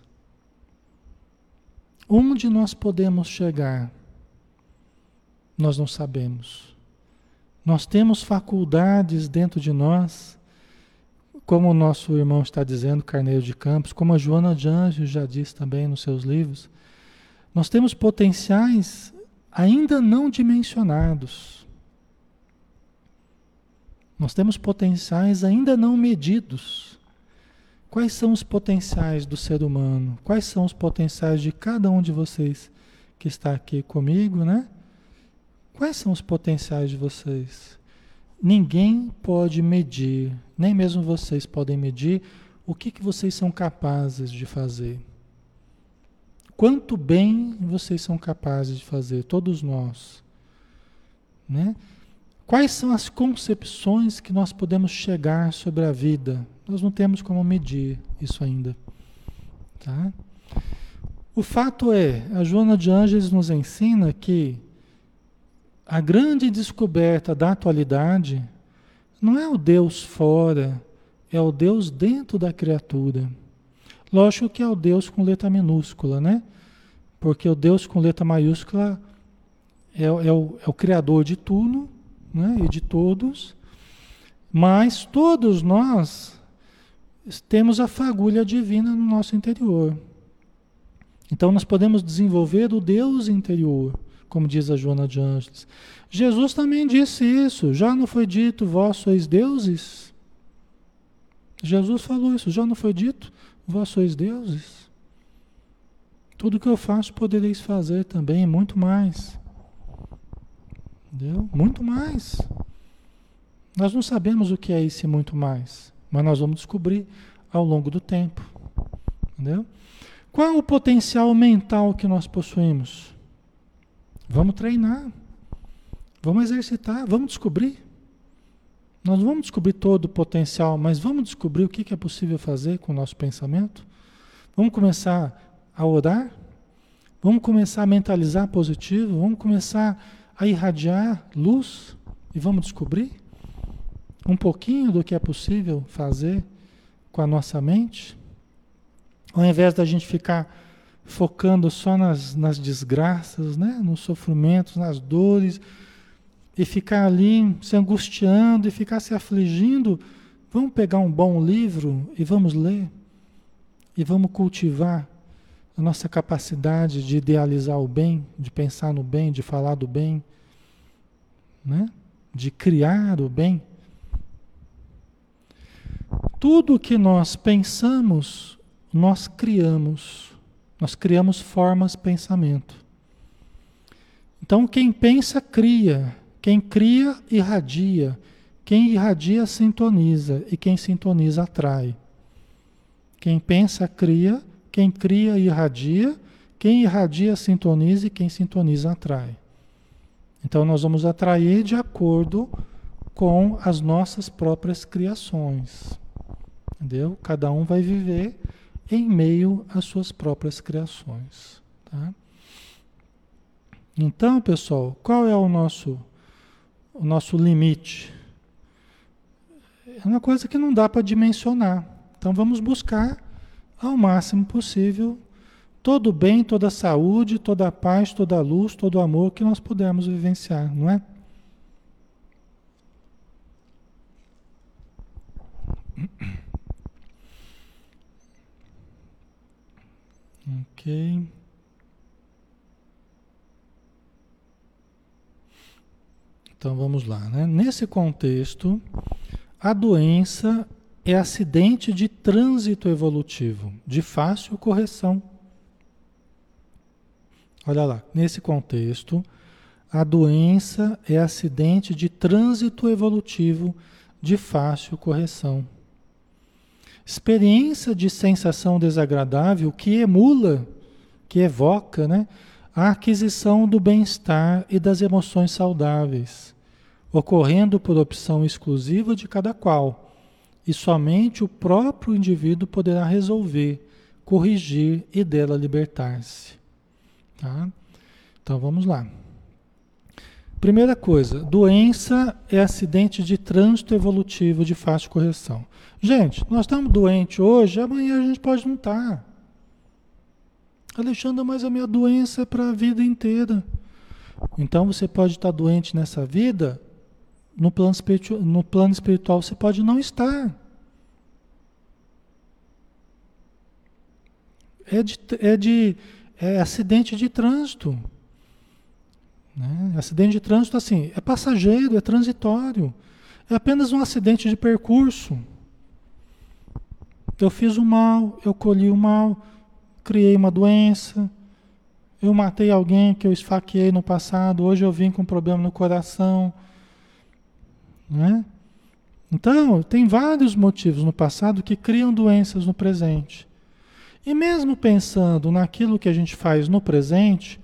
Onde nós podemos chegar? Nós não sabemos. Nós temos faculdades dentro de nós, como o nosso irmão está dizendo, Carneiro de Campos, como a Joana de Anjos já diz também nos seus livros, nós temos potenciais ainda não dimensionados. Nós temos potenciais ainda não medidos. Quais são os potenciais do ser humano? Quais são os potenciais de cada um de vocês que está aqui comigo, né? Quais são os potenciais de vocês? Ninguém pode medir, nem mesmo vocês podem medir o que, que vocês são capazes de fazer. Quanto bem vocês são capazes de fazer, todos nós. Né? Quais são as concepções que nós podemos chegar sobre a vida? Nós não temos como medir isso ainda. Tá? O fato é, a Joana de Ângeles nos ensina que a grande descoberta da atualidade não é o Deus fora, é o Deus dentro da criatura. Lógico que é o Deus com letra minúscula, né? Porque o Deus com letra maiúscula é, é, o, é o Criador de tudo, né, e de todos, mas todos nós temos a fagulha divina no nosso interior. Então nós podemos desenvolver o Deus interior, como diz a Joana de Ângeles. Jesus também disse isso, já não foi dito, vós sois deuses? Jesus falou isso, já não foi dito, vós sois deuses? Tudo que eu faço podereis fazer também, muito mais. Entendeu? Muito mais. Nós não sabemos o que é esse muito mais, mas nós vamos descobrir ao longo do tempo. Entendeu? Qual é o potencial mental que nós possuímos? Vamos treinar. Vamos exercitar, vamos descobrir. Nós vamos descobrir todo o potencial, mas vamos descobrir o que é possível fazer com o nosso pensamento? Vamos começar a orar? Vamos começar a mentalizar positivo? Vamos começar a irradiar luz e vamos descobrir um pouquinho do que é possível fazer com a nossa mente, ao invés da gente ficar focando só nas, nas desgraças, né? nos sofrimentos, nas dores, e ficar ali se angustiando e ficar se afligindo, vamos pegar um bom livro e vamos ler, e vamos cultivar a nossa capacidade de idealizar o bem, de pensar no bem, de falar do bem, né? de criar o bem. Tudo que nós pensamos, nós criamos. Nós criamos formas pensamento. Então, quem pensa, cria. Quem cria, irradia. Quem irradia, sintoniza. E quem sintoniza, atrai. Quem pensa, cria. Quem cria, irradia. Quem irradia, sintoniza. E quem sintoniza, atrai. Então nós vamos atrair de acordo com as nossas próprias criações. Entendeu? Cada um vai viver em meio às suas próprias criações. Tá? Então, pessoal, qual é o nosso, o nosso limite? É uma coisa que não dá para dimensionar. Então vamos buscar ao máximo possível todo o bem, toda a saúde, toda a paz, toda a luz, todo o amor que nós pudermos vivenciar, não é? Ok. Então vamos lá, né? Nesse contexto, a doença é acidente de trânsito evolutivo, de fácil correção. Olha lá, nesse contexto, a doença é acidente de trânsito evolutivo de fácil correção. Experiência de sensação desagradável que emula, que evoca, né, a aquisição do bem-estar e das emoções saudáveis, ocorrendo por opção exclusiva de cada qual, e somente o próprio indivíduo poderá resolver, corrigir e dela libertar-se. Tá? Então vamos lá. Primeira coisa, doença é acidente de trânsito evolutivo de fácil correção. Gente, nós estamos doentes hoje, amanhã a gente pode não estar. Alexandre, mas a minha doença é para a vida inteira. Então você pode estar doente nessa vida, no plano, espiritual, no plano espiritual você pode não estar. É de, é de é acidente de trânsito. Né? Acidente de trânsito, assim, é passageiro, é transitório. É apenas um acidente de percurso. Eu fiz o mal, eu colhi o mal, criei uma doença, eu matei alguém que eu esfaqueei no passado, hoje eu vim com um problema no coração. Né? Então, tem vários motivos no passado que criam doenças no presente. E mesmo pensando naquilo que a gente faz no presente,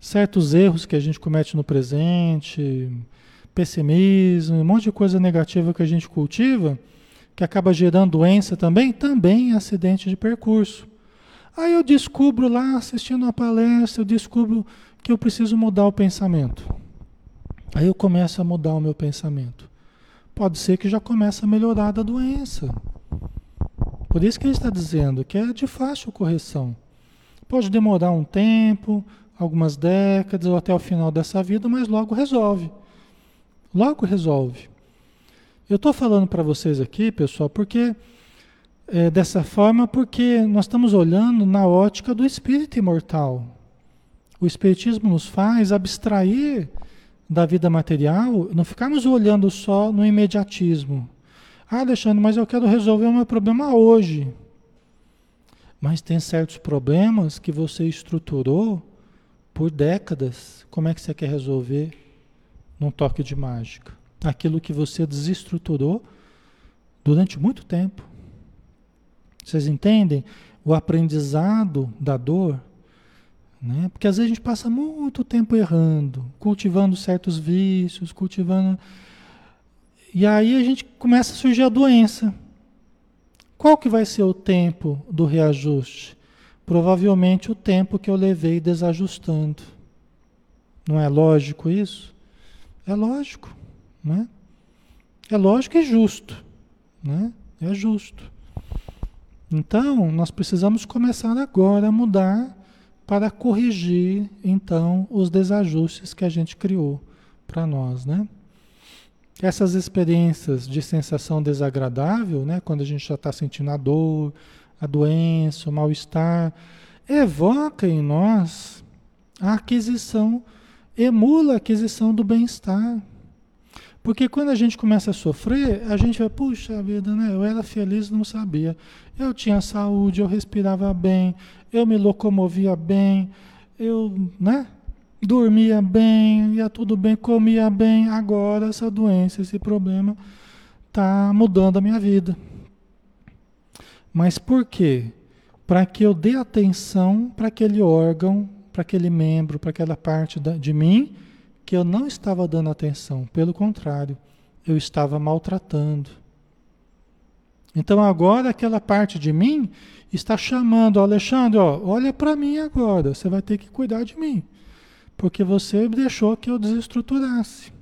certos erros que a gente comete no presente, pessimismo, um monte de coisa negativa que a gente cultiva, que acaba gerando doença também, também é acidente de percurso. Aí eu descubro lá, assistindo uma palestra, eu descubro que eu preciso mudar o pensamento. Aí eu começo a mudar o meu pensamento. Pode ser que já comece a melhorar da doença. Por isso que ele está dizendo que é de fácil correção. Pode demorar um tempo, algumas décadas ou até o final dessa vida, mas logo resolve. Logo resolve. Eu estou falando para vocês aqui, pessoal, porque é, dessa forma porque nós estamos olhando na ótica do espírito imortal. O espiritismo nos faz abstrair da vida material, não ficarmos olhando só no imediatismo. Ah, Alexandre, mas eu quero resolver o meu problema hoje. Mas tem certos problemas que você estruturou por décadas. Como é que você quer resolver num toque de mágica? Aquilo que você desestruturou durante muito tempo. Vocês entendem o aprendizado da dor? Né? Porque às vezes a gente passa muito tempo errando, cultivando certos vícios, cultivando. E aí a gente começa a surgir a doença. Qual que vai ser o tempo do reajuste? Provavelmente o tempo que eu levei desajustando. Não é lógico isso? É lógico, né? É lógico e justo, né? É justo. Então, nós precisamos começar agora a mudar para corrigir, então, os desajustes que a gente criou para nós, né? Essas experiências de sensação desagradável, né, quando a gente já está sentindo a dor, a doença, o mal-estar, evoca em nós a aquisição, emula a aquisição do bem-estar. Porque quando a gente começa a sofrer, a gente vai, puxa vida, né? Eu era feliz, não sabia. Eu tinha saúde, eu respirava bem, eu me locomovia bem, eu, né? Dormia bem, ia tudo bem, comia bem. Agora essa doença, esse problema está mudando a minha vida. Mas por quê? Para que eu dê atenção para aquele órgão, para aquele membro, para aquela parte de mim que eu não estava dando atenção, pelo contrário, eu estava maltratando. Então agora aquela parte de mim está chamando, Alexandre, ó, olha para mim agora, você vai ter que cuidar de mim, porque você deixou que eu desestruturasse.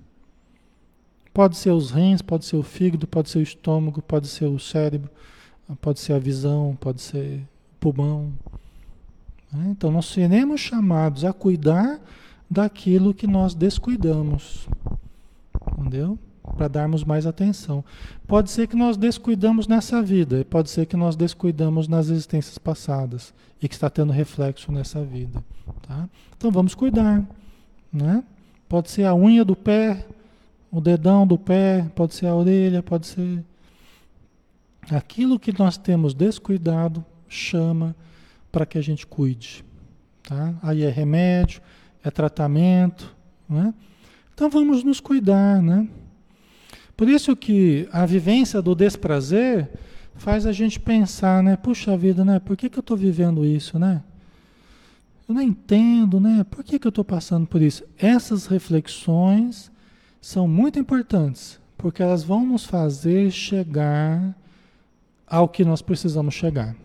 Pode ser os rins, pode ser o fígado, pode ser o estômago, pode ser o cérebro, pode ser a visão, pode ser o pulmão. Então nós seremos chamados a cuidar daquilo que nós descuidamos. Entendeu? Para darmos mais atenção. Pode ser que nós descuidamos nessa vida, pode ser que nós descuidamos nas existências passadas e que está tendo reflexo nessa vida. Tá? Então vamos cuidar. Né? Pode ser a unha do pé, o dedão do pé, pode ser a orelha, pode ser. Aquilo que nós temos descuidado, chama para que a gente cuide. Tá? Aí é remédio, é tratamento, né? Então vamos nos cuidar, né? Por isso que a vivência do desprazer faz a gente pensar, né? Puxa vida, né? Por que, que eu estou vivendo isso, né? Eu não entendo, né? Por que, que eu estou passando por isso? Essas reflexões são muito importantes, porque elas vão nos fazer chegar ao que nós precisamos chegar.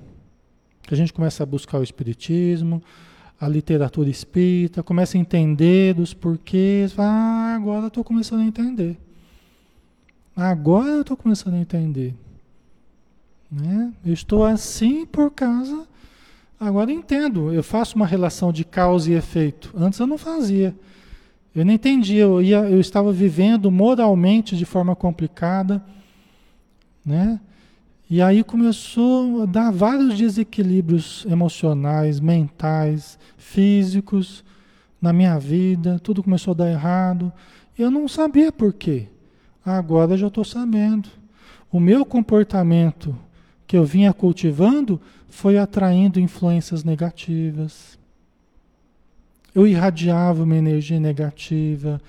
A gente começa a buscar o Espiritismo, a literatura espírita, começa a entender dos porquês. Ah, agora eu estou começando a entender. Agora eu estou começando a entender. Né? Eu estou assim por causa. Agora entendo. Eu faço uma relação de causa e efeito. Antes eu não fazia. Eu não entendia. Eu, ia, eu estava vivendo moralmente de forma complicada. Né? E aí começou a dar vários desequilíbrios emocionais, mentais, físicos na minha vida. Tudo começou a dar errado. Eu não sabia por quê. Agora já estou sabendo. O meu comportamento que eu vinha cultivando foi atraindo influências negativas. Eu irradiava uma energia negativa,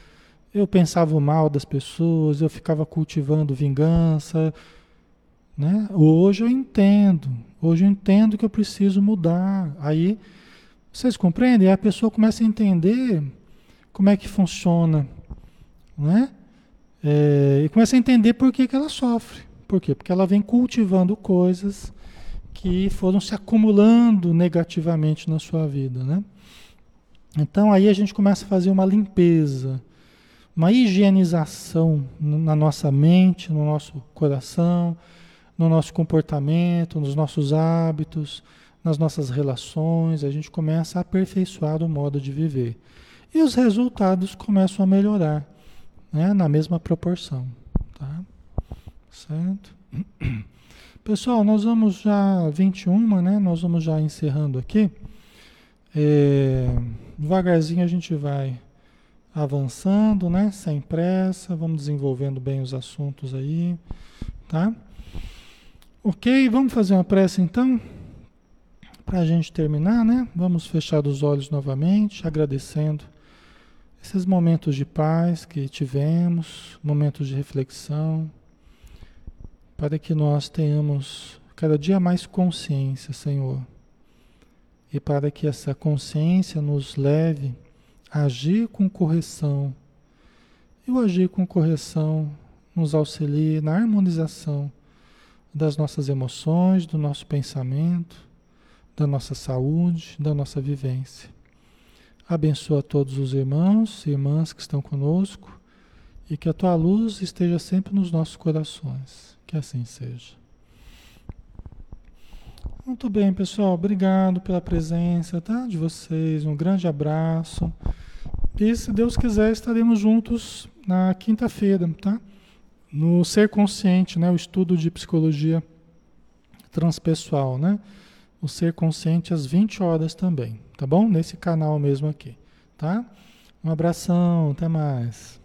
eu pensava mal das pessoas, eu ficava cultivando vingança. Né? Hoje eu entendo, hoje eu entendo que eu preciso mudar. Aí, vocês compreendem? Aí a pessoa começa a entender como é que funciona, né? É, e começa a entender por que, que ela sofre. Por quê? Porque ela vem cultivando coisas que foram se acumulando negativamente na sua vida, né? Então aí a gente começa a fazer uma limpeza, uma higienização na nossa mente, no nosso coração, no nosso comportamento, nos nossos hábitos, nas nossas relações, a gente começa a aperfeiçoar o modo de viver. E os resultados começam a melhorar, né? na mesma proporção. Tá? Certo? Pessoal, nós vamos já 21, né? Nós vamos já encerrando aqui. É, devagarzinho a gente vai avançando, né? Sem pressa, vamos desenvolvendo bem os assuntos aí, tá? Ok, vamos fazer uma prece então? Para a gente terminar, né? Vamos fechar os olhos novamente, agradecendo esses momentos de paz que tivemos, momentos de reflexão para que nós tenhamos cada dia mais consciência, Senhor. E para que essa consciência nos leve a agir com correção. E o agir com correção nos auxilie na harmonização das nossas emoções, do nosso pensamento, da nossa saúde, da nossa vivência. Abençoa todos os irmãos e irmãs que estão conosco e que a tua luz esteja sempre nos nossos corações. Que assim seja. Muito bem, pessoal. Obrigado pela presença tá? de vocês. Um grande abraço. E se Deus quiser, estaremos juntos na quinta-feira, tá? No Ser Consciente, né? O estudo de psicologia transpessoal, né? O Ser Consciente às 20 horas também, tá bom? Nesse canal mesmo aqui, tá? Um abração, até mais.